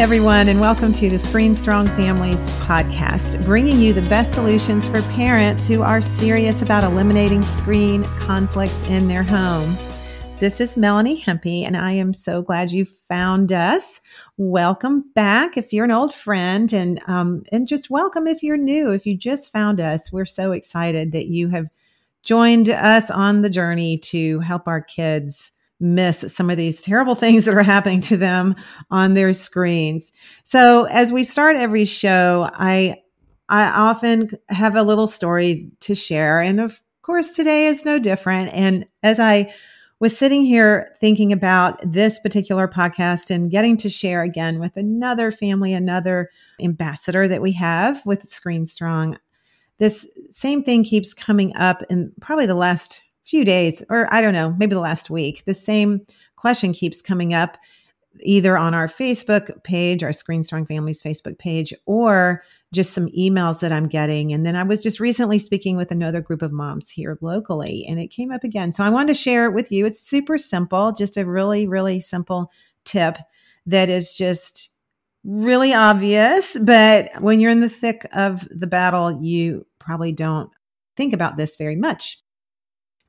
everyone, and welcome to the Screen Strong Families podcast, bringing you the best solutions for parents who are serious about eliminating screen conflicts in their home. This is Melanie Hempe, and I am so glad you found us. Welcome back if you're an old friend, and um, and just welcome if you're new. If you just found us, we're so excited that you have joined us on the journey to help our kids miss some of these terrible things that are happening to them on their screens. So as we start every show, I I often have a little story to share and of course today is no different and as I was sitting here thinking about this particular podcast and getting to share again with another family, another ambassador that we have with Screen Strong. This same thing keeps coming up in probably the last few days, or I don't know, maybe the last week, the same question keeps coming up either on our Facebook page, our Screen Strong Families Facebook page, or just some emails that I'm getting. And then I was just recently speaking with another group of moms here locally, and it came up again. So I wanted to share it with you. It's super simple, just a really, really simple tip that is just really obvious. But when you're in the thick of the battle, you probably don't think about this very much.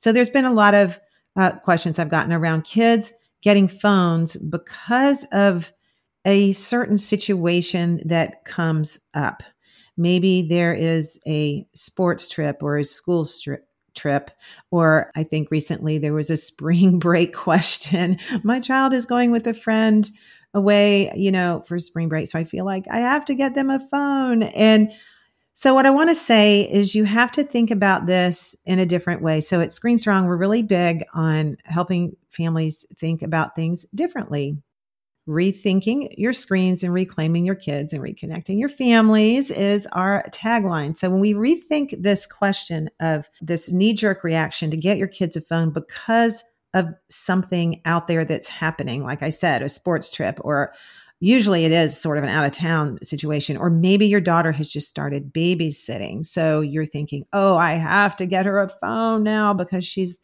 So there's been a lot of uh, questions I've gotten around kids getting phones because of a certain situation that comes up. Maybe there is a sports trip or a school stri- trip, or I think recently there was a spring break question. My child is going with a friend away, you know, for spring break. So I feel like I have to get them a phone. And so, what I want to say is you have to think about this in a different way. So, at Screen Strong, we're really big on helping families think about things differently. Rethinking your screens and reclaiming your kids and reconnecting your families is our tagline. So, when we rethink this question of this knee jerk reaction to get your kids a phone because of something out there that's happening, like I said, a sports trip or usually it is sort of an out of town situation or maybe your daughter has just started babysitting. So you're thinking oh i have to get her a phone now because she's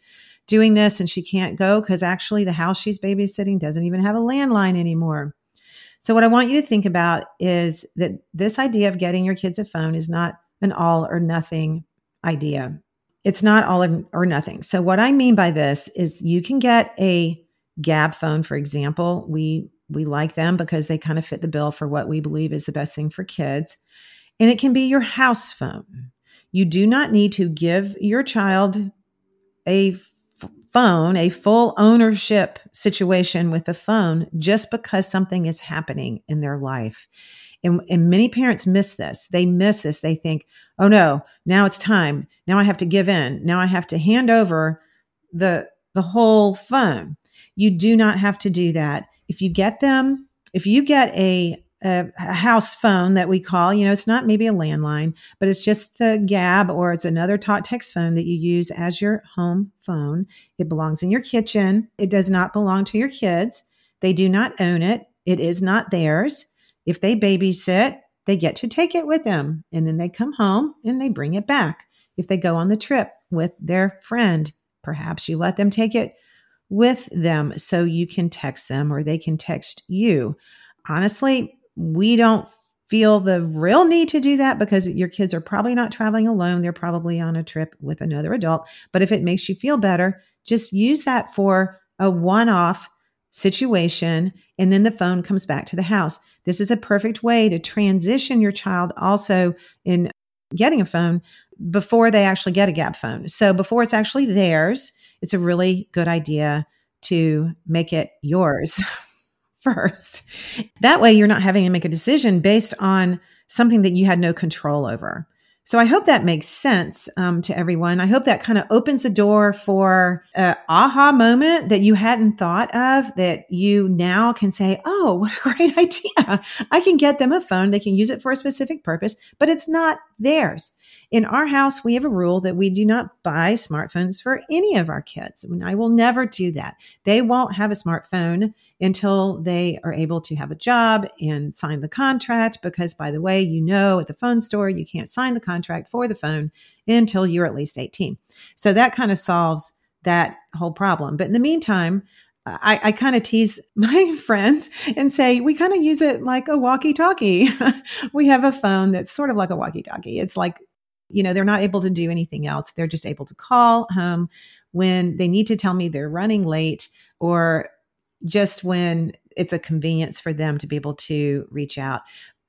doing this and she can't go because actually the house she's babysitting doesn't even have a landline anymore. So what i want you to think about is that this idea of getting your kids a phone is not an all or nothing idea. It's not all or nothing. So what i mean by this is you can get a Gabb phone for example. We we like them because they kind of fit the bill for what we believe is the best thing for kids. And it can be your house phone. You do not need to give your child a f- phone, a full ownership situation with a phone just because something is happening in their life. And, and many parents miss this. They miss this. They think, oh no, now it's time. Now I have to give in. Now I have to hand over the, the whole phone. You do not have to do that if you get them, if you get a, a, a, house phone that we call, you know, it's not maybe a landline, but it's just the Gabb or it's another talk text phone that you use as your home phone. It belongs in your kitchen. It does not belong to your kids. They do not own it. It is not theirs. If they babysit, they get to take it with them and then they come home and they bring it back. If they go on the trip with their friend, perhaps you let them take it with them so you can text them or they can text you. Honestly, we don't feel the real need to do that because your kids are probably not traveling alone. They're probably on a trip with another adult. But if it makes you feel better, just use that for a one off situation and then the phone comes back to the house. This is a perfect way to transition your child also in getting a phone before they actually get a Gabb phone. So before it's actually theirs, it's a really good idea to make it yours first. That way, you're not having to make a decision based on something that you had no control over. So I hope that makes sense um, to everyone. I hope that kind of opens the door for an aha moment that you hadn't thought of that you now can say, oh, what a great idea. I can get them a phone. They can use it for a specific purpose, but it's not theirs. In our house, we have a rule that we do not buy smartphones for any of our kids. I will never do that. They won't have a smartphone until they are able to have a job and sign the contract. Because, by the way, you know, at the phone store, you can't sign the contract for the phone until you're at least 18. So that kind of solves that whole problem. But in the meantime, I, I kind of tease my friends and say we kind of use it like a walkie talkie. we have a phone that's sort of like a walkie talkie. It's like, you know, they're not able to do anything else. They're just able to call home when they need to tell me they're running late or just when it's a convenience for them to be able to reach out,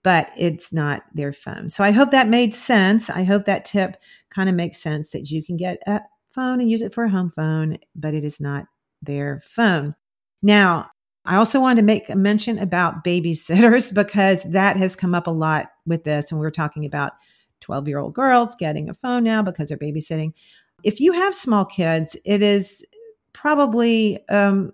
but it's not their phone. So I hope that made sense. I hope that tip kind of makes sense that you can get a phone and use it for a home phone, but it is not their phone. Now, I also wanted to make a mention about babysitters because that has come up a lot with this. And we are talking about 12 year old girls getting a phone now because they're babysitting. If you have small kids, it is probably um,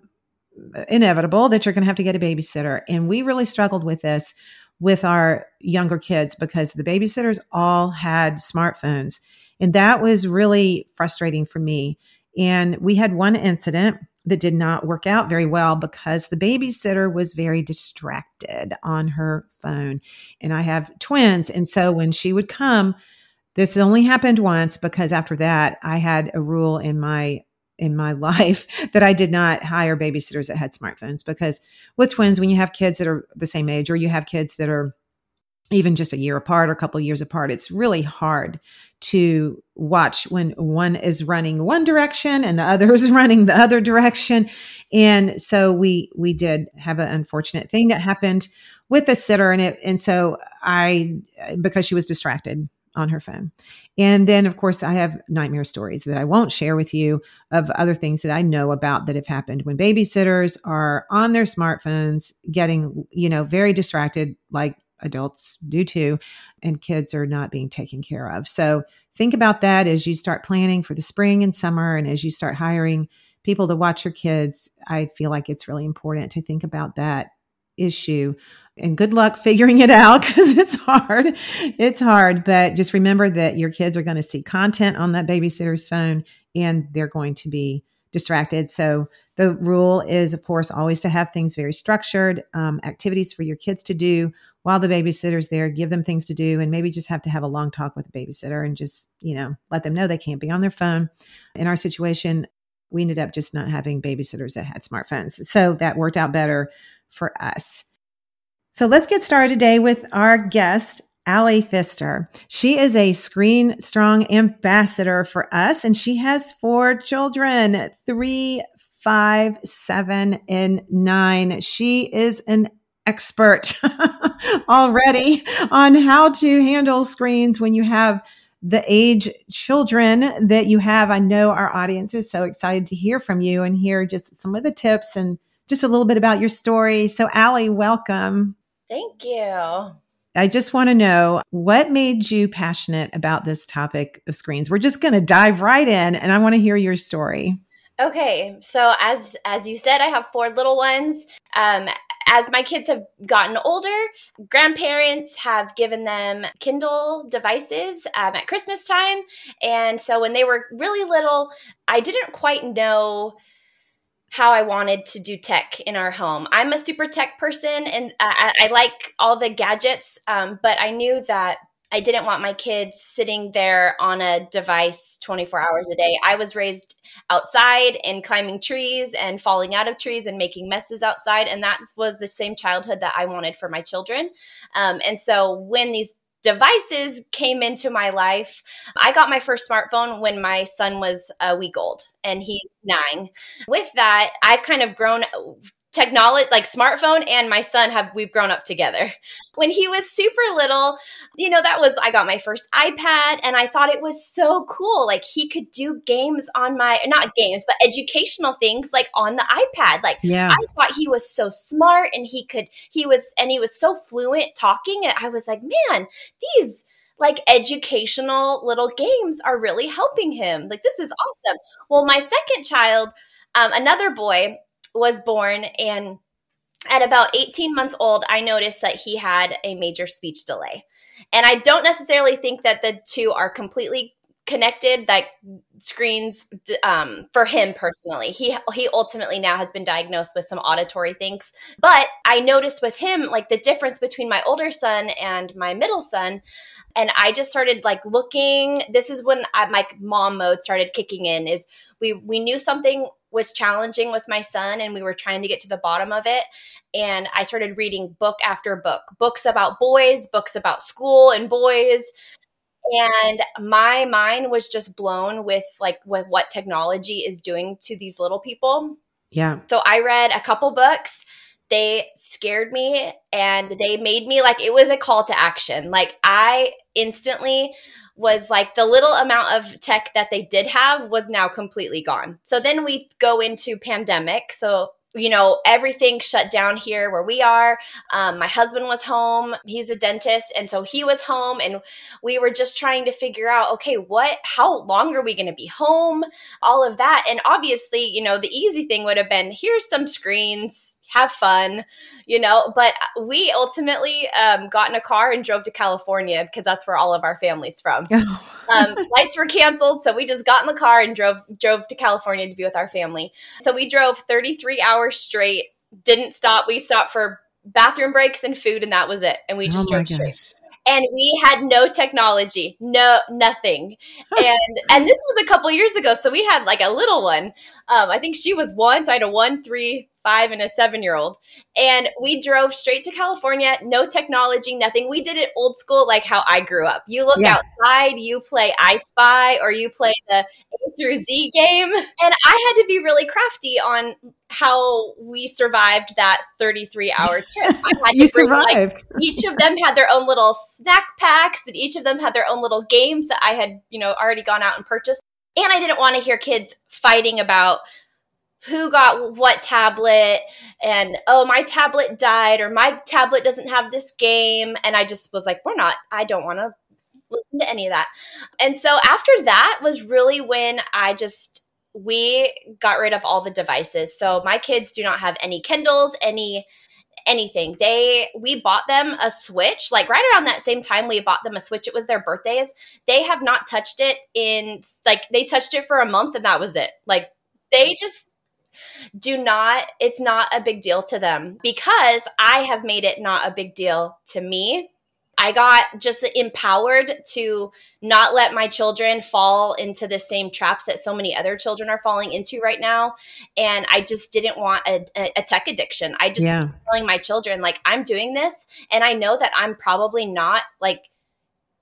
inevitable that you're going to have to get a babysitter. And we really struggled with this with our younger kids because the babysitters all had smartphones. And that was really frustrating for me. And we had one incident that did not work out very well because the babysitter was very distracted on her phone. And I have twins. And so when she would come, this only happened once because after that, I had a rule in my in my life that I did not hire babysitters that had smartphones because with twins, when you have kids that are the same age or you have kids that are even just a year apart or a couple years apart, it's really hard to watch when one is running one direction and the other is running the other direction. And so we we did have an unfortunate thing that happened with the sitter and it and so I because she was distracted on her phone. And then, of course, I have nightmare stories that I won't share with you of other things that I know about that have happened when babysitters are on their smartphones, getting, you know, very distracted, like adults do too, and kids are not being taken care of. So think about that as you start planning for the spring and summer, and as you start hiring people to watch your kids. I feel like it's really important to think about that issue and good luck figuring it out because it's hard. It's hard, but just remember that your kids are going to see content on that babysitter's phone and they're going to be distracted. So, the rule is, of course, always to have things very structured, um, activities for your kids to do while the babysitter's there, give them things to do, and maybe just have to have a long talk with the babysitter and just, you know, let them know they can't be on their phone. In our situation, we ended up just not having babysitters that had smartphones. So, that worked out better for us. So let's get started today with our guest, Allie Pfister. She is a Screen Strong ambassador for us, and she has four children three, five, seven, and nine. She is an expert already on how to handle screens when you have the age children that you have. I know our audience is so excited to hear from you and hear just some of the tips and just a little bit about your story. So, Allie, welcome. Thank you. I just want to know what made you passionate about this topic of screens. We're just going to dive right in and I want to hear your story. Okay, so as as you said, I have four little ones. Um, as my kids have gotten older, grandparents have given them Kindle devices um, at Christmas time, and so when they were really little, I didn't quite know how I wanted to do tech in our home. I'm a super tech person and I, I like all the gadgets, um, but I knew that I didn't want my kids sitting there on a device 24 hours a day. I was raised outside and climbing trees and falling out of trees and making messes outside. And that was the same childhood that I wanted for my children. Um, and so when these devices came into my life. I got my first smartphone when my son was a week old and he's nine. With that, I've kind of grown technology like smartphone and my son have we've grown up together. When he was super little you know that was i got my first ipad and i thought it was so cool. Like he could do games on my not games but educational things like on the ipad. Like yeah. I thought he was so smart and he could he was and he was so fluent talking and i was like man these like educational little games are really helping him. Like this is awesome. Well my second child um, another boy was born and at about 18 months old, I noticed that he had a major speech delay. And I don't necessarily think that the two are completely connected that screens um, for him personally he he ultimately now has been diagnosed with some auditory things but i noticed with him like the difference between my older son and my middle son and I just started like looking. This is when I, my mom mode started kicking in. Is we we knew something was challenging with my son, and we were trying to get to the bottom of it. And I started reading book after book, books about boys, books about school and boys, and my mind was just blown with like with what technology is doing to these little people. Yeah. So I read a couple books. They scared me and they made me like it was a call to action. Like I instantly was like the little amount of tech that they did have was now completely gone. So then we go into pandemic. So you know, everything shut down here where we are. Um, my husband was home. He's a dentist. And so he was home. And we were just trying to figure out, okay, what, how long are we going to be home? All of that. And obviously, you know, the easy thing would have been here's some screens, have fun, you know. But we ultimately um, got in a car and drove to California because that's where all of our family's from. um, lights were canceled, so we just got in the car and drove drove to California to be with our family. So we drove 33 hours straight. Didn't stop. We stopped for bathroom breaks and food, and that was it. And we just oh drove straight and we had no technology no nothing and and this was a couple years ago so we had like a little one um, i think she was one so i had a one three five and a seven year old. And we drove straight to California, no technology, nothing. We did it old school, like how I grew up. You look yeah. outside, you play I Spy, or you play the A through Z game. And I had to be really crafty on how we survived that 33 hour trip. you bring, survived. Like, each of them had their own little snack packs, and each of them had their own little games that I had, you know, already gone out and purchased. And I didn't want to hear kids fighting about who got what tablet and oh my tablet died or my tablet doesn't have this game. And i just was like we're not i don't want to listen to any of that. And so after that was really when i just we got rid of all the devices. So my kids do not have any kindles any anything. They we bought them a switch like right around that same time we bought them a switch it was their birthdays. They have not touched it in like they touched it for a month and that was it. Like they just do not, it's not a big deal to them. Because I have made it not a big deal to me. I got just empowered to not let my children fall into the same traps that so many other children are falling into right now. And I just didn't want a, a tech addiction. I just yeah. telling my children, like, I'm doing this and I know that I'm probably not like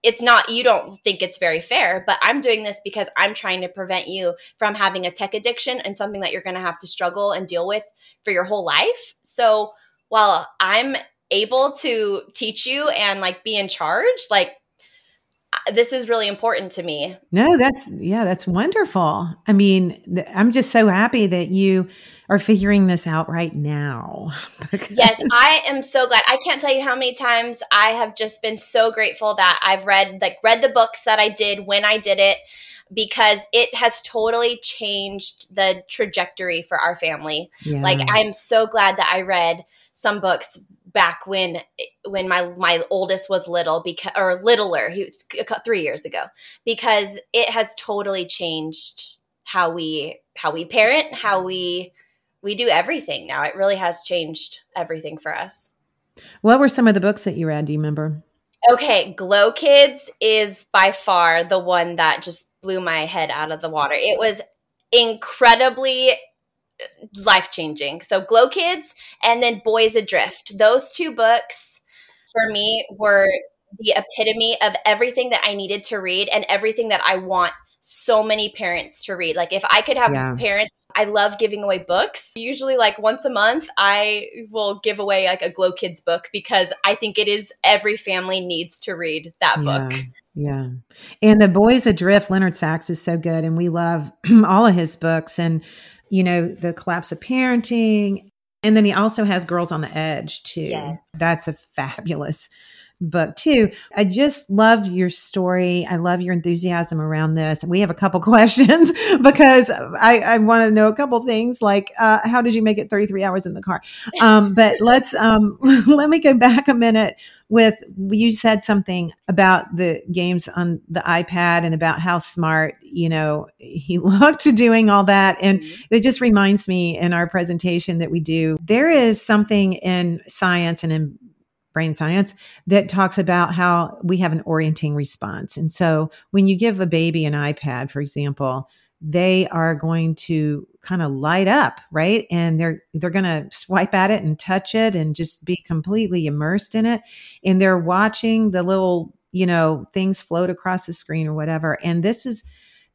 it's not you don't think it's very fair but i'm doing this because i'm trying to prevent you from having a tech addiction and something that you're going to have to struggle and deal with for your whole life so while i'm able to teach you and like be in charge like this is really important to me. No, that's yeah, that's wonderful. I mean, I'm just so happy that you are figuring this out right now. yes, I am so glad. I can't tell you how many times I have just been so grateful that I've read like read the books that I did when I did it because it has totally changed the trajectory for our family. Yeah. Like I'm so glad that I read some books back when when my my oldest was little because or littler he was three years ago because it has totally changed how we how we parent how we we do everything now. It really has changed everything for us. What were some of the books that you read? Do you remember? Okay glow kids is by far the one that just blew my head out of the water. It was incredibly life changing. So Glow Kids and then Boys Adrift. Those two books for me were the epitome of everything that I needed to read and everything that I want so many parents to read. Like if I could have yeah. parents I love giving away books. Usually like once a month I will give away like a Glow Kids book because I think it is every family needs to read that yeah. book. Yeah. And the Boys Adrift, Leonard Sax is so good and we love all of his books and you know, the collapse of parenting. And then he also has Girls on the Edge, too. Yes. That's a fabulous book too. I just love your story. I love your enthusiasm around this. We have a couple questions because I, I want to know a couple things like uh, how did you make it 33 hours in the car? Um, but let's um, let me go back a minute with you said something about the games on the iPad and about how smart you know he looked doing all that and mm-hmm. it just reminds me in our presentation that we do there is something in science and in brain science that talks about how we have an orienting response. And so when you give a baby an iPad, for example, they are going to kind of light up, right? And they're they're going to swipe at it and touch it and just be completely immersed in it. And they're watching the little, you know, things float across the screen or whatever. And this is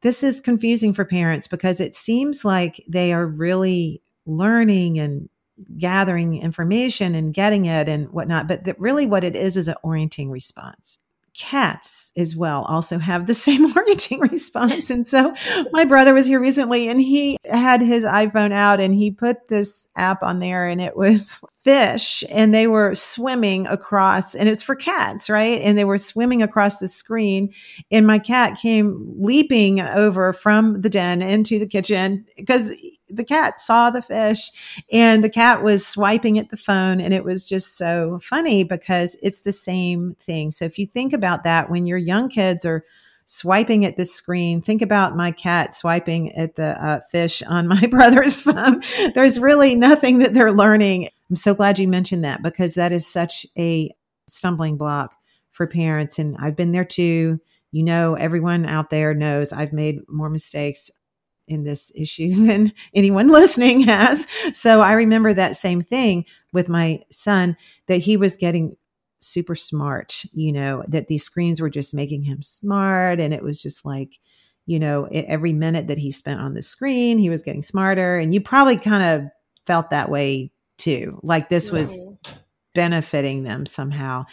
this is confusing for parents because it seems like they are really learning and gathering information and getting it and whatnot. But that really what it is is an orienting response cats as well also have the same orienting response. And so my brother was here recently and he had his iPhone out and he put this app on there and it was fish and they were swimming across and it's for cats, right? And they were swimming across the screen and my cat came leaping over from the den into the kitchen because the cat saw the fish and the cat was swiping at the phone and it was just so funny because it's the same thing. So if you think about that when your young kids are swiping at the screen, think about my cat swiping at the uh, fish on my brother's phone. There's really nothing that they're learning. I'm so glad you mentioned that because that is such a stumbling block for parents and I've been there too. You know, everyone out there knows I've made more mistakes in this issue than anyone listening has. So I remember that same thing with my son that he was getting super smart, you know, that these screens were just making him smart. And it was just like, you know, every minute that he spent on the screen, he was getting smarter. And you probably kind of felt that way too. Like this was benefiting them somehow.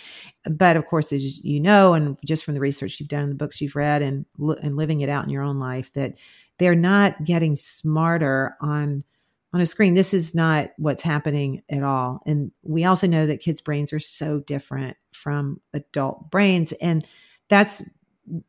But of course, as you know, and just from the research you've done, the books you've read, and and living it out in your own life, that they're not getting smarter on on a screen this is not what's happening at all and we also know that kids brains are so different from adult brains and that's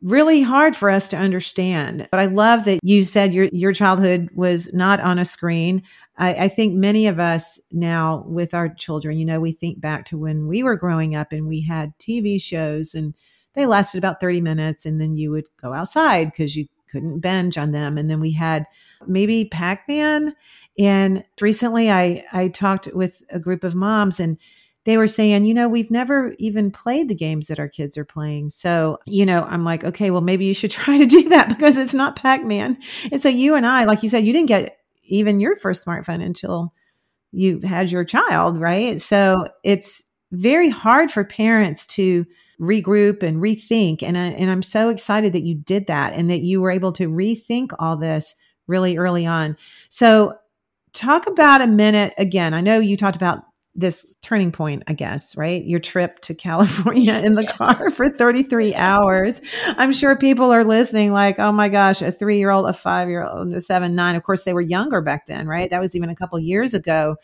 really hard for us to understand but i love that you said your your childhood was not on a screen I, I think many of us now with our children you know we think back to when we were growing up and we had tv shows and they lasted about 30 minutes and then you would go outside because you couldn't binge on them. And then we had maybe Pac Man. And recently I, I talked with a group of moms and they were saying, you know, we've never even played the games that our kids are playing. So, you know, I'm like, okay, well, maybe you should try to do that because it's not Pac Man. And so you and I, like you said, you didn't get even your first smartphone until you had your child, right? So it's very hard for parents to regroup and rethink. And, I, and I'm so excited that you did that and that you were able to rethink all this really early on. So, talk about a minute again. I know you talked about this turning point, I guess, right? Your trip to California in the car for 33 hours. I'm sure people are listening like, oh my gosh, a three year old, a five year old, a seven, nine. Of course, they were younger back then, right? That was even a couple years ago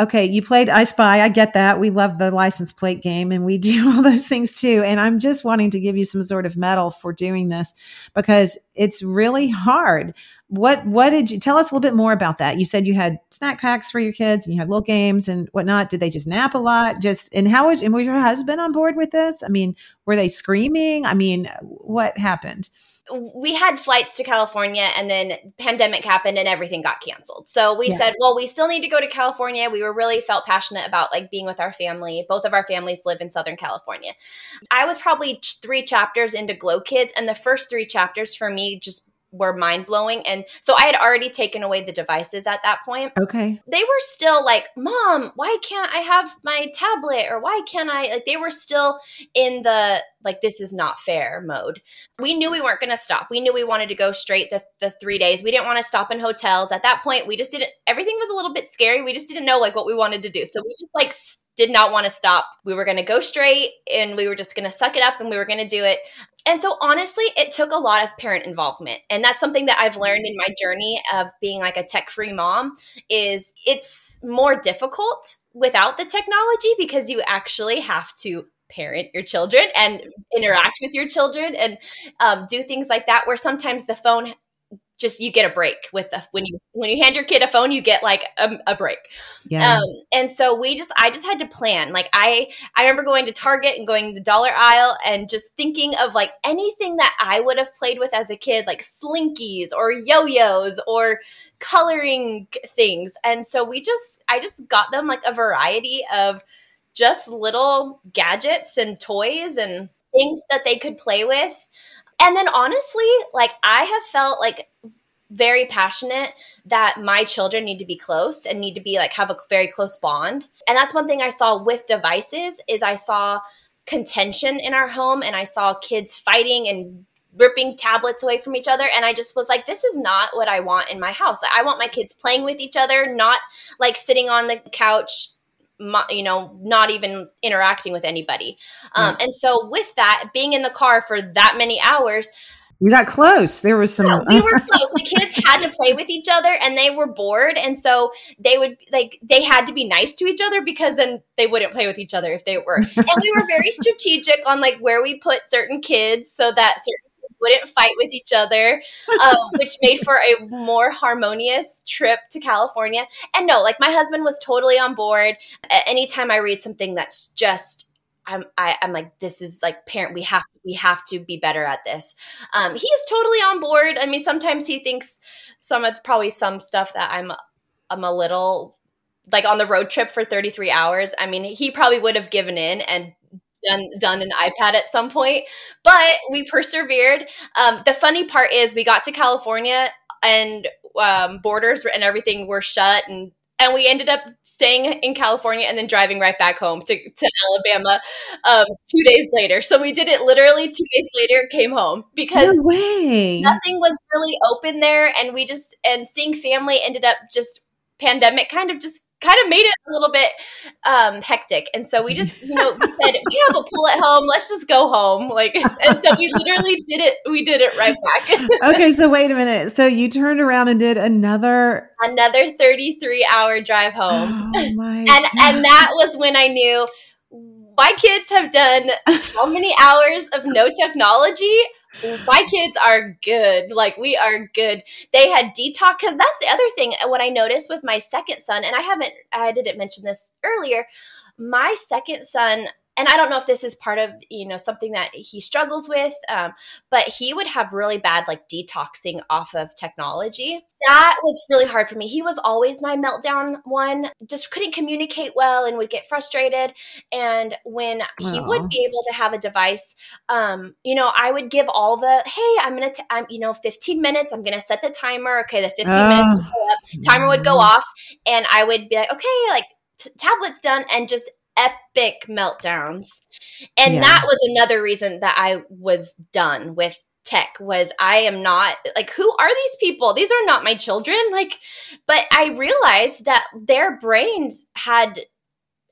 okay, you played I Spy. I get that. We love the license plate game and we do all those things too. And I'm just wanting to give you some sort of medal for doing this because it's really hard. What what did you tell us a little bit more about that? You said you had snack packs for your kids and you had little games and whatnot. Did they just nap a lot? Just and how was and was your husband on board with this? I mean, were they screaming? I mean, what happened? we had flights to California and then pandemic happened and everything got canceled. So we yeah. said, well, we still need to go to California. We were really felt passionate about like being with our family. Both of our families live in Southern California. I was probably 3 chapters into Glow Kids and the first 3 chapters for me just were mind blowing. And so I had already taken away the devices at that point. Okay. They were still like, Mom, why can't I have my tablet? Or why can't I? Like, they were still in the, like, this is not fair mode. We knew we weren't going to stop. We knew we wanted to go straight the, the three days. We didn't want to stop in hotels. At that point, we just didn't, everything was a little bit scary. We just didn't know, like, what we wanted to do. So we just, like, did not want to stop. We were going to go straight and we were just going to suck it up and we were going to do it. And so honestly, it took a lot of parent involvement. And that's something that I've learned in my journey of being like a tech-free mom is it's more difficult without the technology because you actually have to parent your children and interact with your children and um, do things like that where sometimes the phone just you get a break with the when you when you hand your kid a phone you get like a, a break. Yeah. Um, and so we just i just had to plan. Like i i remember going to target and going to the dollar aisle and just thinking of like anything that i would have played with as a kid like slinkies or yo-yos or coloring things. And so we just i just got them like a variety of just little gadgets and toys and things that they could play with. And then honestly, like I have felt like very passionate that my children need to be close and need to be like have a very close bond. And that's one thing I saw with devices is I saw contention in our home and I saw kids fighting and ripping tablets away from each other and i just was like this is not what i want in my house i want my kids playing with each other not like sitting on the couch you know not even interacting with anybody um, and so with that being in the car for that many hours we got close. There was some. Yeah, we were close. the kids had to play with each other, and they were bored, and so they would like they had to be nice to each other because then they wouldn't play with each other if they were. And we were very strategic on like where we put certain kids so that certain wouldn't fight with each other, um, which made for a more harmonious trip to California. And no, like my husband was totally on board. Anytime I read something that's just I'm I, am i am like this is like parent we have we have to be better at this. Um, he is totally on board. I mean, sometimes he thinks some of probably some stuff that I'm I'm a little like on the road trip for 33 hours. I mean, he probably would have given in and done done an iPad at some point, but we persevered. Um, the funny part is we got to California and um, borders and everything were shut and and we ended up staying in California and then driving right back home to, to Alabama um, two days later. So we did it literally two days later, came home because no nothing was really open there. And we just, and seeing family ended up just pandemic kind of just kind of made it a little bit um, hectic. And so we just, you know, we said, we have a pool at home. Let's just go home. Like, and so we literally did it. We did it right back. okay. So wait a minute. So you turned around and did another, another 33 hour drive home. Oh my and, and that was when I knew my kids have done how many hours of no technology my kids are good. Like we are good. They had detox because that's the other thing. Uh, what I noticed with my second son, and I haven't, I didn't mention this earlier. My second son and I don't know if this is part of you know something that he struggles with, um, but he would have really bad like detoxing off of technology. That was really hard for me. He was always my meltdown one. Just couldn't communicate well and would get frustrated. And when he would be able to have a device, um, you know, I would give all the hey, I'm gonna, t- I'm you know, 15 minutes. I'm gonna set the timer. Okay, the 15 minutes timer would go off, and I would be like, okay, like t- tablet's done, and just epic meltdowns. And yeah. that was another reason that I was done with tech was I am not like who are these people? These are not my children. Like but I realized that their brains had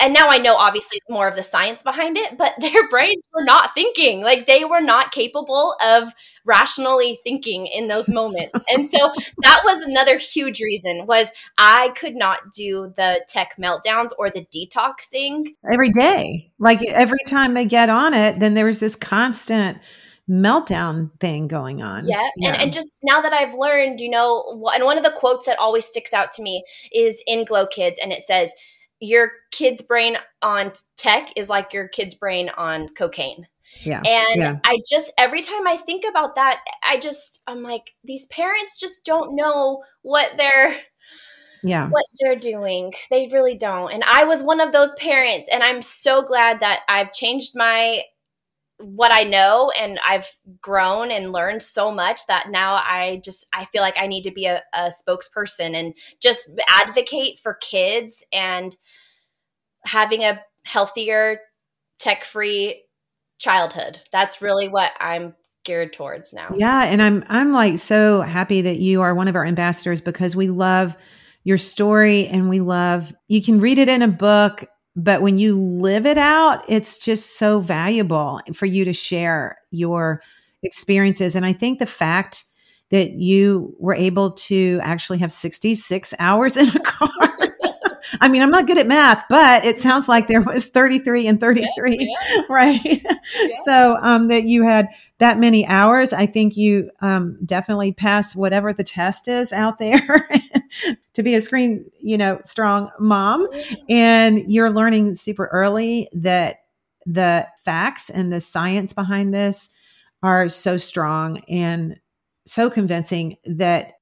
and now I know obviously more of the science behind it, but their brains were not thinking. Like they were not capable of rationally thinking in those moments. and so that was another huge reason was I could not do the tech meltdowns or the detoxing every day. Like every time they get on it, then there's this constant meltdown thing going on. Yeah. yeah. And, and just now that I've learned, you know, and one of the quotes that always sticks out to me is in Glow Kids, and it says, your kid's brain on tech is like your kid's brain on cocaine. Yeah. And yeah. I just every time I think about that, I just I'm like these parents just don't know what they're yeah what they're doing they really don't and i was one of those parents and i'm so glad that i've changed my what i know and i've grown and learned so much that now i just i feel like i need to be a, a spokesperson and just advocate for kids and having a healthier, tech free childhood. That's really what I'm geared towards now. Yeah, and I'm I'm like so happy that you are one of our ambassadors because we love your story and we love you can read it in a book but when you live it out it's just so valuable for you to share your experiences and I think the fact that you were able to actually have 66 hours in a car I mean, I'm not good at math, but it sounds like there was 33 and 33, yeah, yeah. right? Yeah. So um, that you had that many hours, I think you um, definitely pass whatever the test is out there to be a screen, you know, strong mom. Mm-hmm. And you're learning super early that the facts and the science behind this are so strong and so convincing that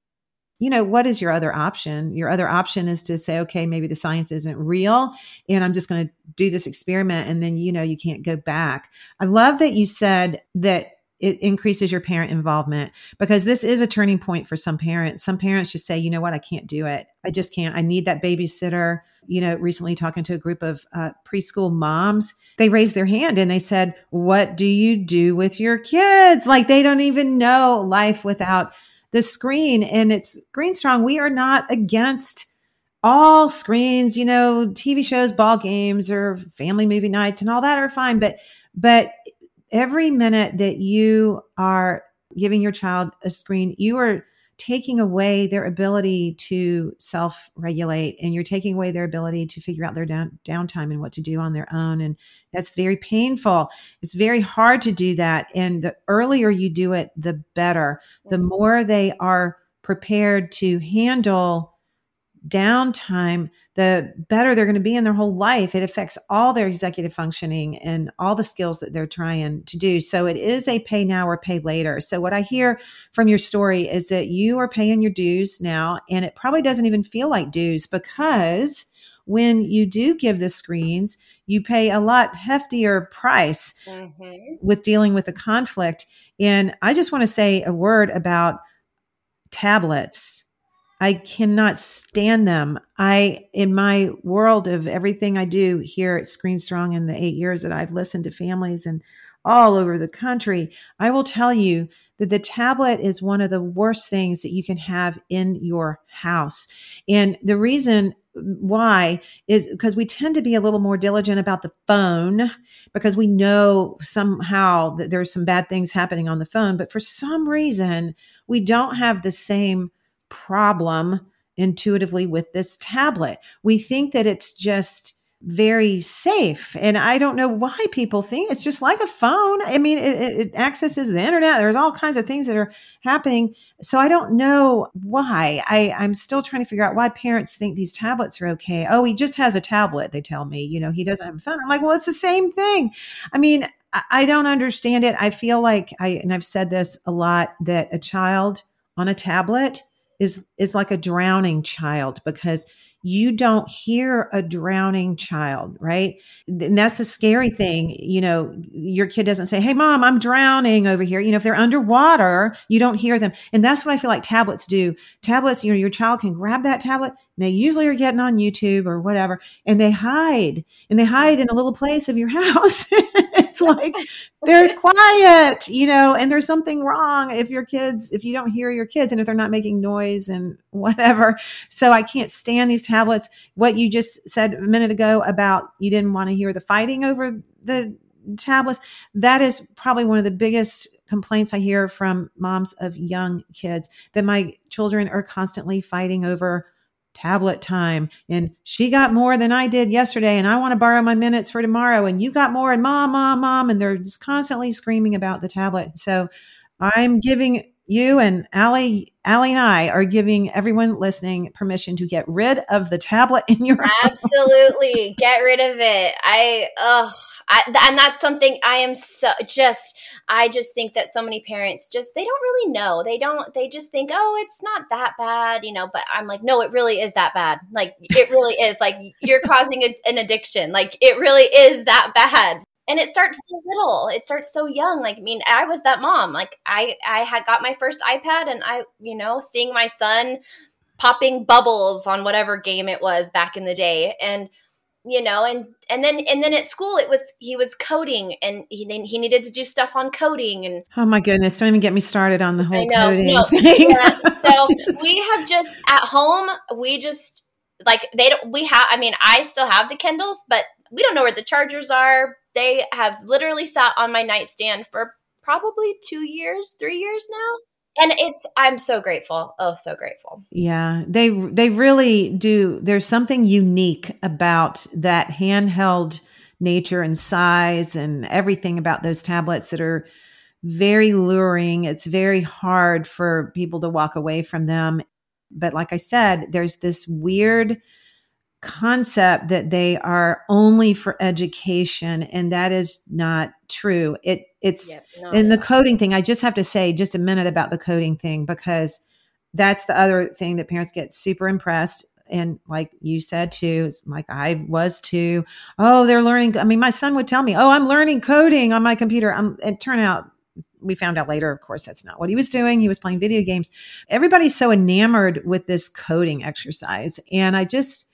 you know, what is your other option? Your other option is to say, okay, maybe the science isn't real and I'm just going to do this experiment. And then, you know, you can't go back. I love that you said that it increases your parent involvement because this is a turning point for some parents. Some parents just say, you know what, I can't do it. I just can't. I need that babysitter. You know, recently talking to a group of uh, preschool moms, they raised their hand and they said, What do you do with your kids? Like they don't even know life without the screen. And it's Screen Strong. We are not against all screens, you know, TV shows, ball games, or family movie nights and all that are fine. But, but every minute that you are giving your child a screen, you are taking away their ability to self regulate and you're taking away their ability to figure out their down, downtime and what to do on their own. And that's very painful. It's very hard to do that. And the earlier you do it, the better. The more they are prepared to handle downtime, the better they're going to be in their whole life. It affects all their executive functioning and all the skills that they're trying to do. So it is a pay now or pay later. So what I hear from your story is that you are paying your dues now, and it probably doesn't even feel like dues because when you do give the screens, you pay a lot heftier price mm-hmm. with dealing with the conflict. And I just want to say a word about tablets I cannot stand them. I, in my world of everything I do here at Screen Strong in the eight years that I've listened to families and all over the country, I will tell you that the tablet is one of the worst things that you can have in your house. And the reason why is because we tend to be a little more diligent about the phone because we know somehow that there's some bad things happening on the phone. But for some reason, we don't have the same problem intuitively with this tablet. We think that it's just very safe. And I don't know why people think it's just like a phone. I mean, it, it, accesses the internet. There's all kinds of things that are happening. So I don't know why. I, I'm still trying to figure out why parents think these tablets are okay. Oh, he just has a tablet, they tell me. You know, he doesn't have a phone. I'm like, well, it's the same thing. I mean, I, I don't understand it. I feel like I, and I've said this a lot, that a child on a tablet is is like a drowning child because you don't hear a drowning child, right? And that's the scary thing. You know, your kid doesn't say, Hey, mom, I'm drowning over here. You know, if they're underwater, you don't hear them. And that's what I feel like tablets do. Tablets, you know, your child can grab that tablet. They usually are getting on YouTube or whatever, and they hide and they hide in a little place of your house. it's like they're quiet, you know, and there's something wrong if your kids, if you don't hear your kids and if they're not making noise and whatever. So I can't stand these tablets. What you just said a minute ago about you didn't want to hear the fighting over the tablets, that is probably one of the biggest complaints I hear from moms of young kids that my children are constantly fighting over tablet time and she got more than I did yesterday and I want to borrow my minutes for tomorrow and you got more and mom mom mom and they're just constantly screaming about the tablet. So I'm giving you and Allie, Allie and I are giving everyone listening permission to get rid of the tablet in your absolutely get rid of it. I oh, I, and that's something I am so just. I just think that so many parents just they don't really know. They don't. They just think, oh, it's not that bad, you know. But I'm like, no, it really is that bad. Like it really is. Like you're causing a, an addiction. Like it really is that bad and it starts so little it starts so young like i mean i was that mom like i i had got my first ipad and i you know seeing my son popping bubbles on whatever game it was back in the day and you know and and then and then at school it was he was coding and he he needed to do stuff on coding and oh my goodness don't even get me started on the whole know, coding no, thing yeah. so just... we have just at home we just like they don't we have i mean i still have the kindles but we don't know where the chargers are they have literally sat on my nightstand for probably two years, three years now. And it's I'm so grateful. Oh, so grateful. Yeah. They they really do. There's something unique about that handheld nature and size and everything about those tablets that are very luring. It's very hard for people to walk away from them. But like I said, there's this weird concept that they are only for education and that is not true. It it's yep, in the coding thing i just have to say just a minute about the coding thing because that's the other thing that parents get super impressed and like you said too like i was too. Oh they're learning i mean my son would tell me oh i'm learning coding on my computer. I'm, it turned out we found out later of course that's not what he was doing. He was playing video games. Everybody's so enamored with this coding exercise and i just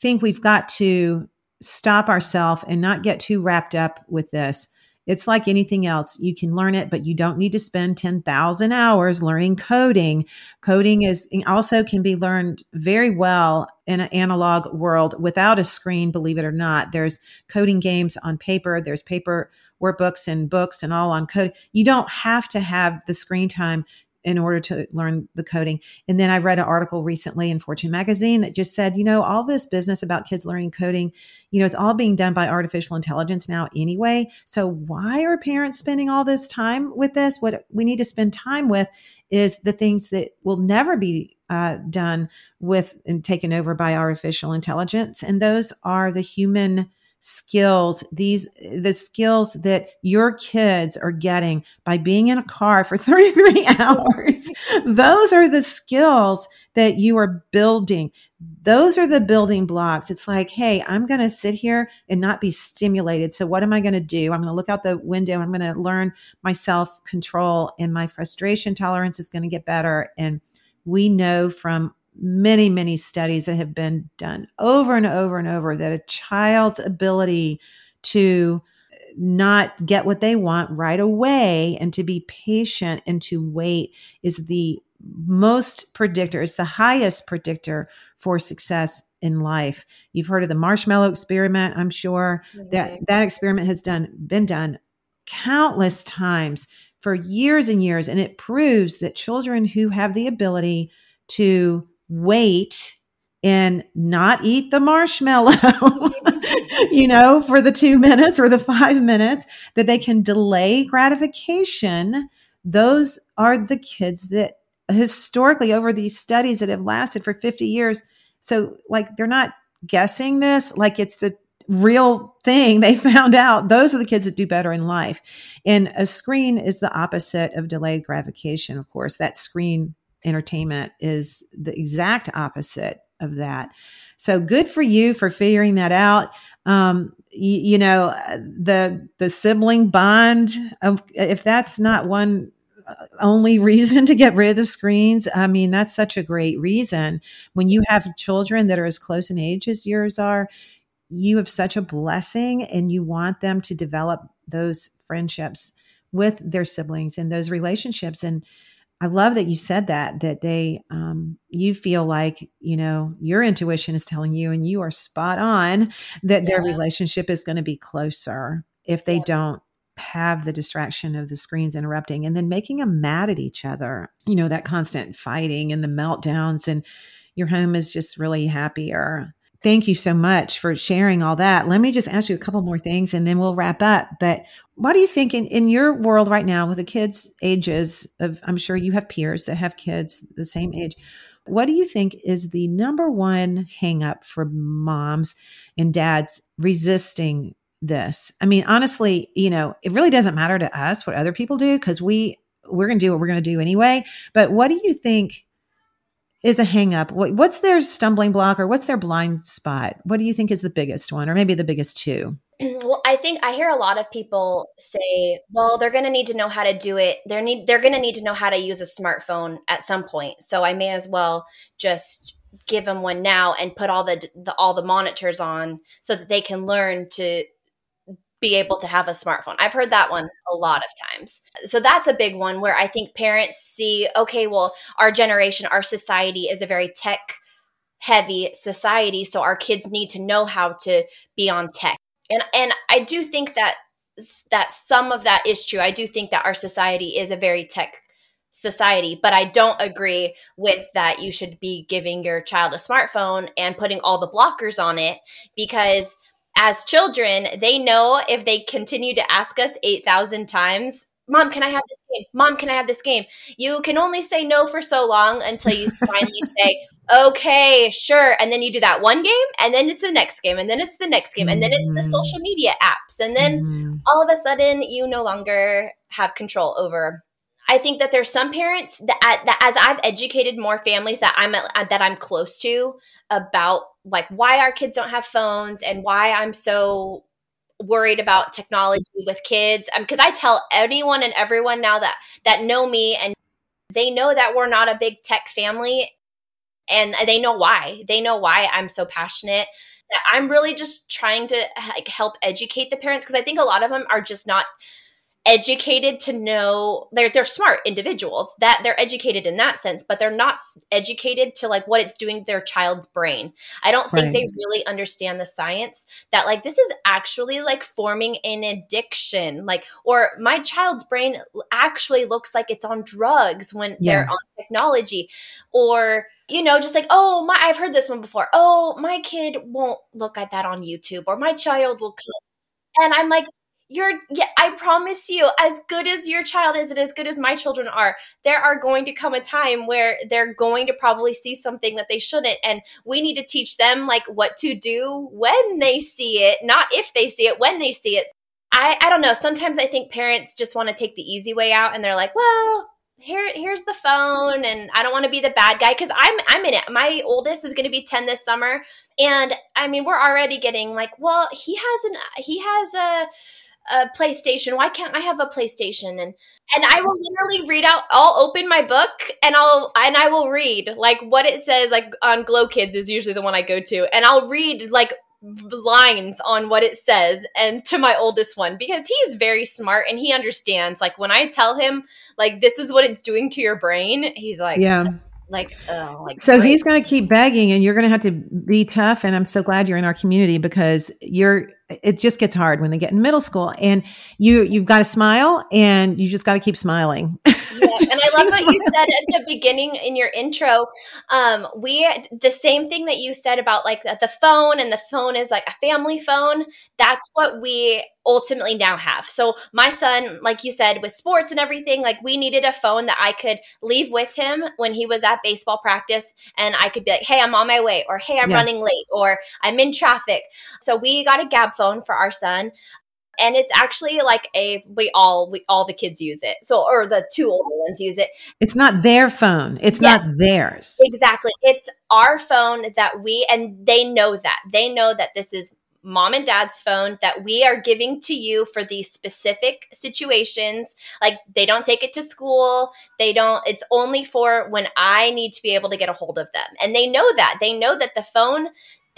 think we've got to stop ourselves and not get too wrapped up with this it's like anything else. You can learn it, but you don't need to spend 10,000 hours learning coding. Coding is also can be learned very well in an analog world without a screen, believe it or not. There's coding games on paper, there's paper workbooks and books and all on code. You don't have to have the screen time in order to learn the coding. And then I read an article recently in Fortune magazine that just said, you know, all this business about kids learning coding, you know, it's all being done by artificial intelligence now anyway. So why are parents spending all this time with this? What we need to spend time with is the things that will never be uh, done with and taken over by artificial intelligence. And those are the human skills these the skills that your kids are getting by being in a car for 33 hours. Those are the skills that you are building. Those are the building blocks. It's like hey i'm going to sit here and not be stimulated. So what am i going to do? I'm going to look out the window. I'm going to learn my self control and my frustration tolerance is going to get better. And we know from many, many studies that have been done over and over and over that a child's ability to not get what they want right away and to be patient and to wait is the most predictor, it's the highest predictor for success in life. You've heard of the marshmallow experiment, I'm sure. Mm-hmm. That that experiment has done been done countless times for years and years and it proves that children who have the ability to wait and not eat the marshmallow, you know, for the two minutes or the five minutes, that they can delay gratification. Those are the kids that historically, over these studies that have lasted for 50 years, so like they're not guessing this, like it's a real thing. They found out those are the kids that do better in life. And a screen is the opposite of delayed gratification of course. That screen entertainment is the exact opposite of that. So good for you for figuring that out. Um, you, you know, the the sibling bond. Of, if that's not one uh, only reason to get rid of the screens, I mean, that's such a great reason. When you have children that are as close in age as yours are, you have such a blessing, and you want them to develop those friendships with their siblings and those relationships and I love that you said that, that they, um, you feel like, you know, your intuition is telling you and you are spot on that yeah. their relationship is going to be closer if they yeah. don't have the distraction of the screens interrupting and then making them mad at each other, you know, that constant fighting and the meltdowns and your home is just really happier. Thank you so much for sharing all that. Let me just ask you a couple more things and then we'll wrap up. But what do you think in, in your world right now with the kids' ages of, I'm sure you have peers that have kids the same age. What do you think is the number one hangup for moms and dads resisting this? I mean, honestly, you know, it really doesn't matter to us what other people do because we we're going to do what we're going to do anyway. But what do you think is a hangup? What, what's their stumbling block or what's their blind spot? What do you think is the biggest one, or maybe the biggest two? well i think i hear a lot of people say well they're going to need to know how to do it they're need they're going to need to know how to use a smartphone at some point so i may as well just give them one now and put all the, the all the monitors on so that they can learn to be able to have a smartphone. I've heard that one a lot of times. So that's a big one where I think parents see, okay, well, our generation, our society is a very tech heavy society. So our kids need to know how to be on tech and and I do think that that some of that is true. I do think that our society is a very tech society, but I don't agree with that you should be giving your child a smartphone and putting all the blockers on it because as children, they know if they continue to ask us 8,000 times, Mom, can I have this game? Mom, can I have this game? You can only say no for so long until you finally say, okay, sure. And then you do that one game, and then it's the next game, and then it's the next game, and then it's the mm-hmm. social media apps. And then mm. all of a sudden, you no longer have control over. I think that there's some parents that, that as I've educated more families that I'm that I'm close to about like why our kids don't have phones and why I'm so worried about technology with kids because um, I tell anyone and everyone now that that know me and they know that we're not a big tech family and they know why. They know why I'm so passionate. I'm really just trying to like help educate the parents because I think a lot of them are just not educated to know they're they're smart individuals that they're educated in that sense but they're not educated to like what it's doing to their child's brain. I don't think they really understand the science that like this is actually like forming an addiction like or my child's brain actually looks like it's on drugs when yeah. they're on technology. Or you know just like oh my i've heard this one before. Oh my kid won't look at that on youtube or my child will come and i'm like you're yeah, I promise you, as good as your child is and as good as my children are, there are going to come a time where they're going to probably see something that they shouldn't. And we need to teach them like what to do when they see it, not if they see it, when they see it. I, I don't know. Sometimes I think parents just want to take the easy way out and they're like, well, here here's the phone and I don't want to be the bad guy cuz I'm I'm in it. My oldest is going to be 10 this summer and I mean, we're already getting like, well, he has an he has a a PlayStation. Why can't I have a PlayStation? And and I will literally read out. I'll open my book and I'll and I will read like what it says. Like on Glow Kids is usually the one I go to, and I'll read like lines on what it says and to my oldest one because he's very smart and he understands like when i tell him like this is what it's doing to your brain he's like yeah like, uh, like so great. he's going to keep begging and you're going to have to be tough and i'm so glad you're in our community because you're it just gets hard when they get in middle school and you you've got to smile and you just got to keep smiling. Yeah, and i love what you said at the beginning in your intro um we the same thing that you said about like the phone and the phone is like a family phone that's what we ultimately now have. So my son like you said with sports and everything like we needed a phone that i could leave with him when he was at baseball practice and i could be like hey i'm on my way or hey i'm yeah. running late or i'm in traffic. So we got a Gabb phone for our son. And it's actually like a we all we all the kids use it. So or the two older ones use it. It's not their phone. It's yes, not theirs. Exactly. It's our phone that we and they know that. They know that this is mom and dad's phone that we are giving to you for these specific situations. Like they don't take it to school. They don't it's only for when i need to be able to get a hold of them. And they know that. They know that the phone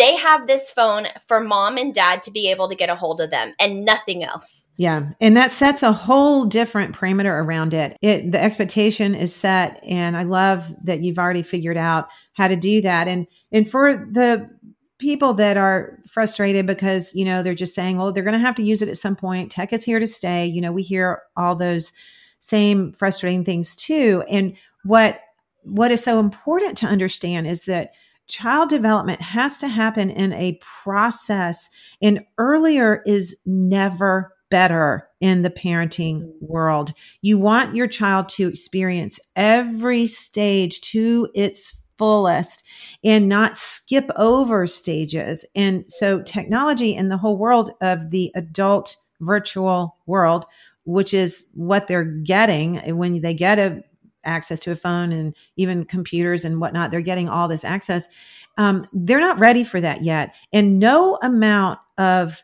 they have this phone for mom and dad to be able to get a hold of them and nothing else. Yeah, and that sets a whole different parameter around it. It the expectation is set and I love that you've already figured out how to do that. And and for the people that are frustrated because, you know, they're just saying, well, they're going to have to use it at some point. Tech is here to stay." You know, we hear all those same frustrating things too. And what what is so important to understand is that child development has to happen in a process, and earlier is never better in the parenting world. You want your child to experience every stage to its fullest and not skip over stages. And so, technology in the whole world of the adult virtual world, which is what they're getting when they get a access to a phone and even computers and whatnot. They're getting all this access. Um, they're not ready for that yet. And no amount of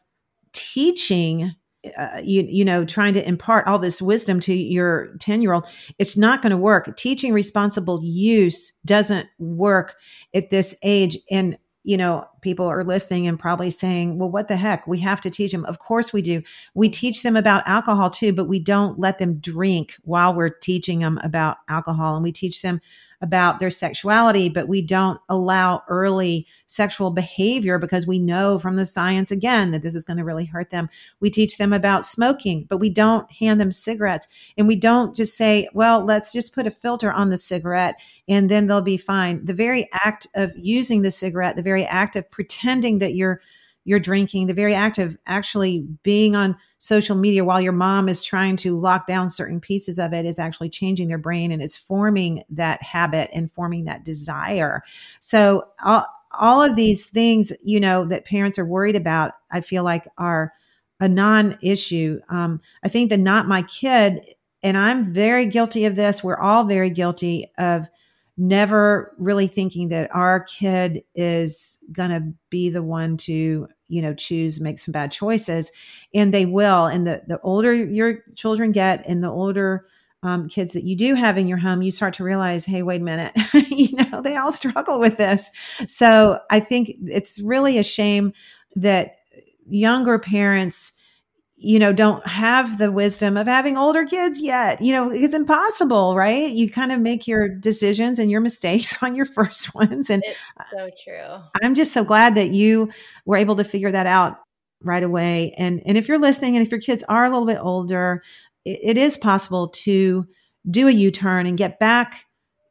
teaching uh, you, you know trying to impart all this wisdom to your 10 year old it's not going to work teaching responsible use doesn't work at this age and you know, people are listening and probably saying, well, what the heck? We have to teach them. Of course we do. We teach them about alcohol too, but we don't let them drink while we're teaching them about alcohol. And we teach them about their sexuality, but we don't allow early sexual behavior because we know from the science again that this is going to really hurt them. We teach them about smoking, but we don't hand them cigarettes. And we don't just say, well, let's just put a filter on the cigarette and then they'll be fine. The very act of using the cigarette, the very act of pretending that you're you're drinking, the very act of actually being on social media while your mom is trying to lock down certain pieces of it is actually changing their brain and it's forming that habit and forming that desire. So all, all of these things, you know, that parents are worried about, I feel like are a non-issue. Um, I think the not my kid and I'm very guilty of this. We're all very guilty of never really thinking that our kid is going to be the one to you know choose make some bad choices and they will and the the older your children get and the older um, kids that you do have in your home you start to realize hey wait a minute you know they all struggle with this. So i think it's really a shame that younger parents you know, don't have the wisdom of having older kids yet. You know, it's impossible, right? You kind of make your decisions and your mistakes on your first ones. And it's so true. I'm just so glad that you were able to figure that out right away. And and if you're listening and if your kids are a little bit older, it, it is possible to do a U-turn and get back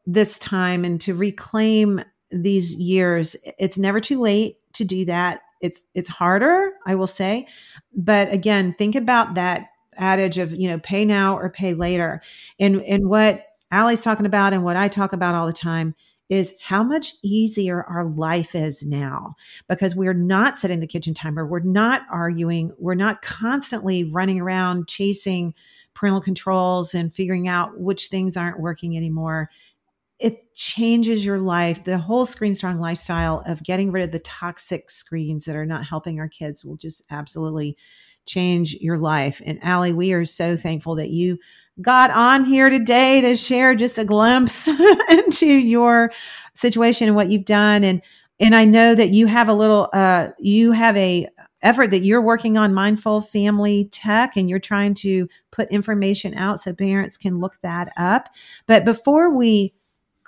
this time and to reclaim these years. It's never too late to do that. It's it's harder, I will say, but again, think about that adage of, you know, pay now or pay later. And and what Allie's talking about and what I talk about all the time is how much easier our life is now because we're not setting the kitchen timer. We're not arguing. We're not constantly running around chasing parental controls and figuring out which things aren't working anymore. It changes your life. The whole Screen Strong lifestyle of getting rid of the toxic screens that are not helping our kids will just absolutely change your life. And Allie, we are so thankful that you got on here today to share just a glimpse into your situation and what you've done. And and I know that you have a little uh you have a effort that you're working on mindful family tech and you're trying to put information out so parents can look that up. But before we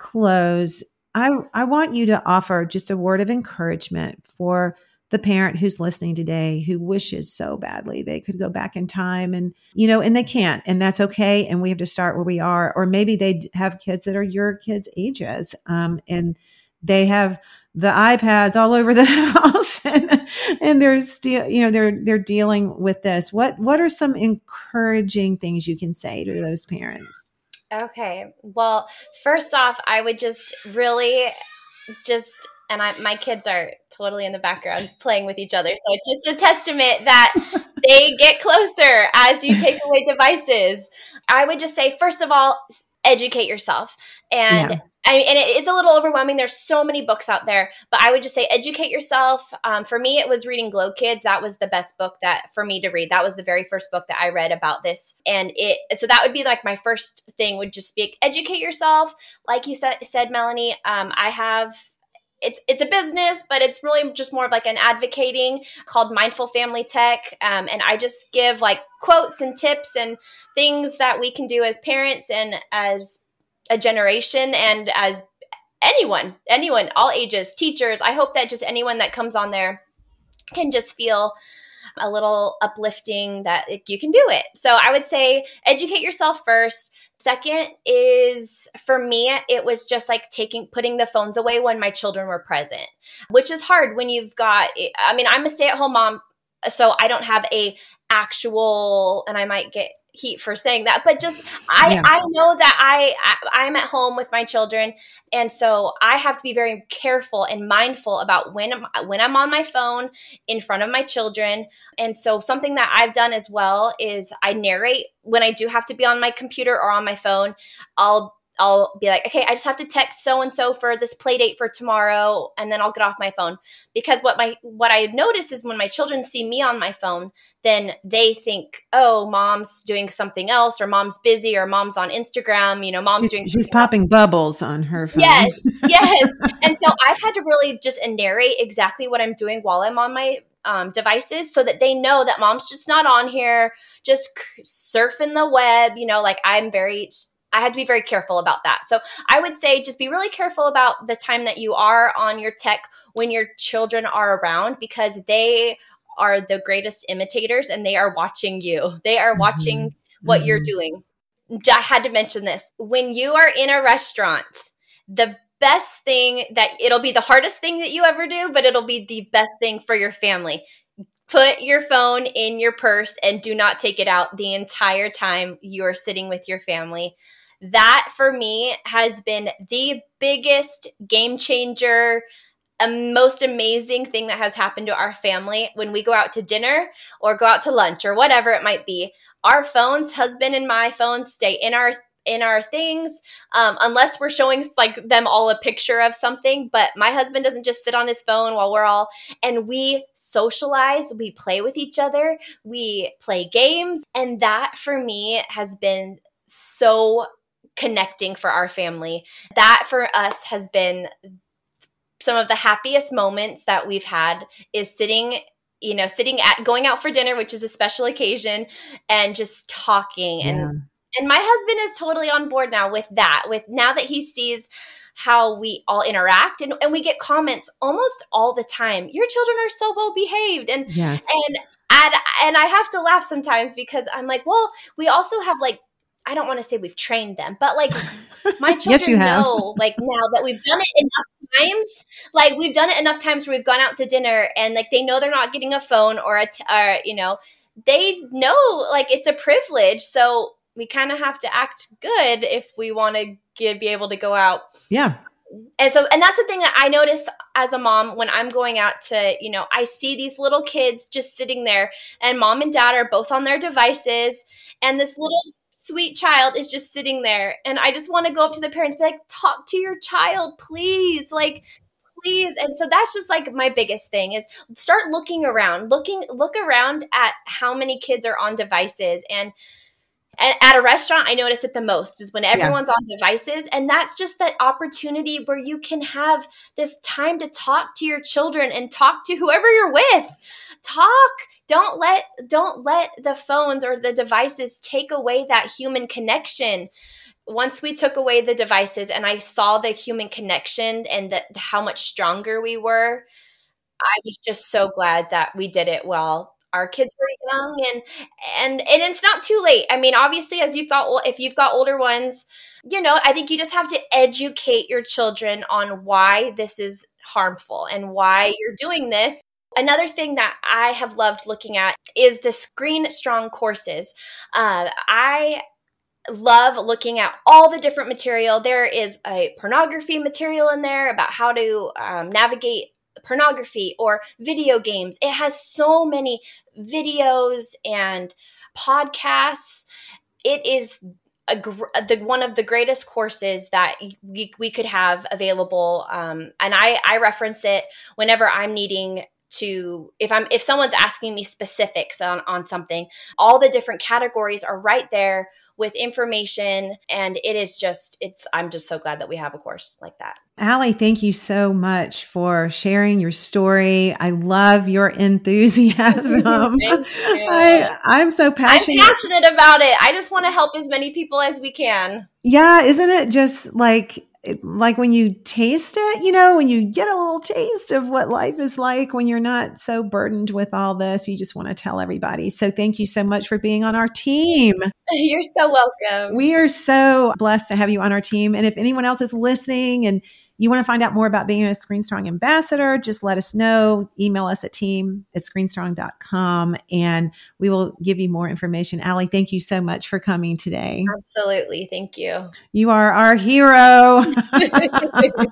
close, I, I want you to offer just a word of encouragement for the parent who's listening today who wishes so badly they could go back in time and you know and they can't and that's okay and we have to start where we are. Or maybe they have kids that are your kids ages um, and they have the ipads all over the house and, and they're still you know they're they're dealing with this. What what are some encouraging things you can say to those parents Okay. Well, first off, I would just really just and I my kids are totally in the background playing with each other. So it's just a testament that they get closer as you take away devices. I would just say first of all, educate yourself. And yeah. I, and it's a little overwhelming. There's so many books out there, but I would just say educate yourself. Um, for me, it was reading Glow Kids. That was the best book that for me to read. That was the very first book that I read about this, and it. So that would be like my first thing would just be educate yourself. Like you said, said Melanie, um, I have it's it's a business, but it's really just more of like an advocating called Mindful Family Tech, um, and I just give like quotes and tips and things that we can do as parents and as a generation and as anyone, anyone, all ages, teachers. I hope that just anyone that comes on there can just feel a little uplifting that you can do it. So I would say educate yourself first. Second is for me, it was just like taking, putting the phones away when my children were present, which is hard when you've got, I mean, I'm a stay at home mom, so I don't have a actual, and I might get heat for saying that but just i yeah. i know that I, I i'm at home with my children and so i have to be very careful and mindful about when I'm, when i'm on my phone in front of my children and so something that i've done as well is i narrate when i do have to be on my computer or on my phone i'll I'll be like, okay, I just have to text so and so for this play date for tomorrow, and then I'll get off my phone. Because what my what I notice is when my children see me on my phone, then they think, oh, mom's doing something else, or mom's busy, or mom's on Instagram. You know, mom's she's, doing. She's popping else. bubbles on her phone. Yes, yes. and so I've had to really just narrate exactly what I'm doing while I'm on my um, devices so that they know that mom's just not on here just surfing the web you know like i'm very I had to be very careful about that. So I would say just be really careful about the time that you are on your tech when your children are around because they are the greatest imitators and they are watching you. They are mm-hmm. watching mm-hmm. what mm-hmm. you're doing. I had to mention this. When you are in a restaurant, the best thing that it'll be the hardest thing that you ever do, but it'll be the best thing for your family. Put your phone in your purse and do not take it out the entire time you are sitting with your family that for me has been the biggest game changer a most amazing thing that has happened to our family. When we go out to dinner or go out to lunch or whatever it might be our phones, husband and my phones, stay in our in our things um, unless we're showing like them all a picture of something. But my husband doesn't just sit on his phone while we're all and we socialize we play with each other we play games. And that for me has been so connecting for our family that for us has been some of the happiest moments that we've had is sitting you know sitting at going out for dinner which is a special occasion and just talking yeah. and and my husband is totally on board now with that with now that he sees how we all interact and, and we get comments almost all the time your children are so well behaved and yes. and and and I have to laugh sometimes because I'm like, well, we also have like I don't want to say we've trained them, but like my children yes, know like now that we've done it enough times, like we've done it enough times where we've gone out to dinner and like they know they're not getting a phone or a t- or you know they know like it's a privilege. So we kind of have to act good if we want to be able to go out. Yeah. And so, and that's the thing that I notice as a mom when I'm going out to, you know, I see these little kids just sitting there, and mom and dad are both on their devices, and this little sweet child is just sitting there. And I just want to go up to the parents, be like, talk to your child, please. Like, please and so that's just like my biggest thing is start looking around looking look around at how many kids are on devices and and at a restaurant i notice it the most is when everyone's yeah. on devices and that's just that opportunity where you can have this time to talk to your children and talk to whoever you're with talk. Don't let don't let the phones or the devices take away that human connection. Once we took away the devices and i saw the human connection and the, how much stronger we were i was just so glad that we did it well our kids were young and and and it's not too late. I mean obviously as you've got if you've got older ones you know i think you just have to educate your children on why this is harmful and why you're doing this Another thing that I have loved looking at is the Screen Strong courses. Uh, I love looking at all the different material. There is a pornography material in there about how to um, navigate pornography or video games. It has so many videos and podcasts. It is a, the one of the greatest courses that we, we could have available. Um, and I, I reference it whenever I'm needing to if i'm if someone's asking me specifics on on something all the different categories are right there with information and it is just it's i'm just so glad that we have a course like that Allie, thank you so much for sharing your story. I love your enthusiasm. I, I'm so passionate. I'm passionate about it. I just want to help as many people as we can. Yeah, isn't it just like like when you taste it, you know, when you get a little taste of what life is like when you're not so burdened with all this, you just want to tell everybody. So thank you so much for being on our team. You're so welcome. We are so blessed to have you on our team. And if anyone else is listening and you want to find out more about being a ScreenStrong ambassador, just let us know. Email us at team at screenstrong.com and we will give you more information. Allie, thank you so much for coming today. Absolutely. Thank you. You are our hero.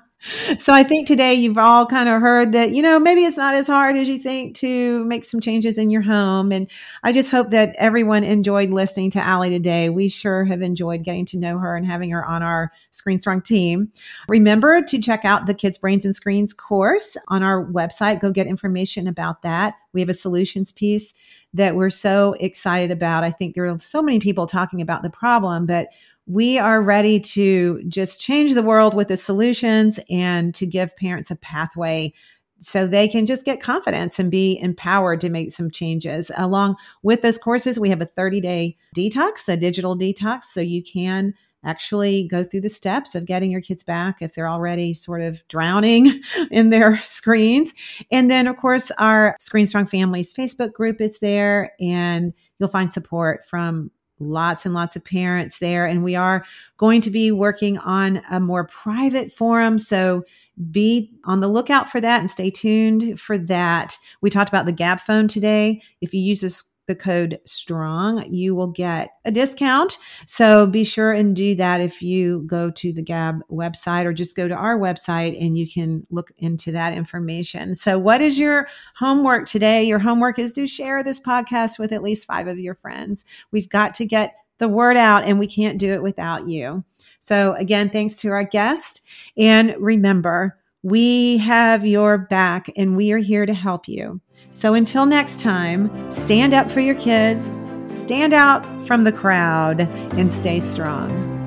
so I think today you've all kind of heard that, you know, maybe it's not as hard as you think to make some changes in your home. And I just hope that everyone enjoyed listening to Allie today. We sure have enjoyed getting to know her and having her on our Screen Strong team. Remember to check out the Kids Brains and Screens course on our website. Go get information about that. We have a solutions piece that we're so excited about. I think there are so many people talking about the problem, but we are ready to just change the world with the solutions and to give parents a pathway so they can just get confidence and be empowered to make some changes. Along with those courses, we have a 30 day detox, a digital detox, so you can actually go through the steps of getting your kids back if they're already sort of drowning in their screens. And then, of course, our Screen Strong Families Facebook group is there, and you'll find support from lots and lots of parents there. And we are going to be working on a more private forum. So be on the lookout for that and stay tuned for that. We talked about the Gabb phone today. If you use this the code STRONG, you will get a discount. So be sure and do that if you go to the Gabb website or just go to our website and you can look into that information. So, what is your homework today? Your homework is to share this podcast with at least five of your friends. We've got to get the word out and we can't do it without you. So, again, thanks to our guest. And remember, we have your back and we are here to help you. So until next time, stand up for your kids, stand out from the crowd, and stay strong.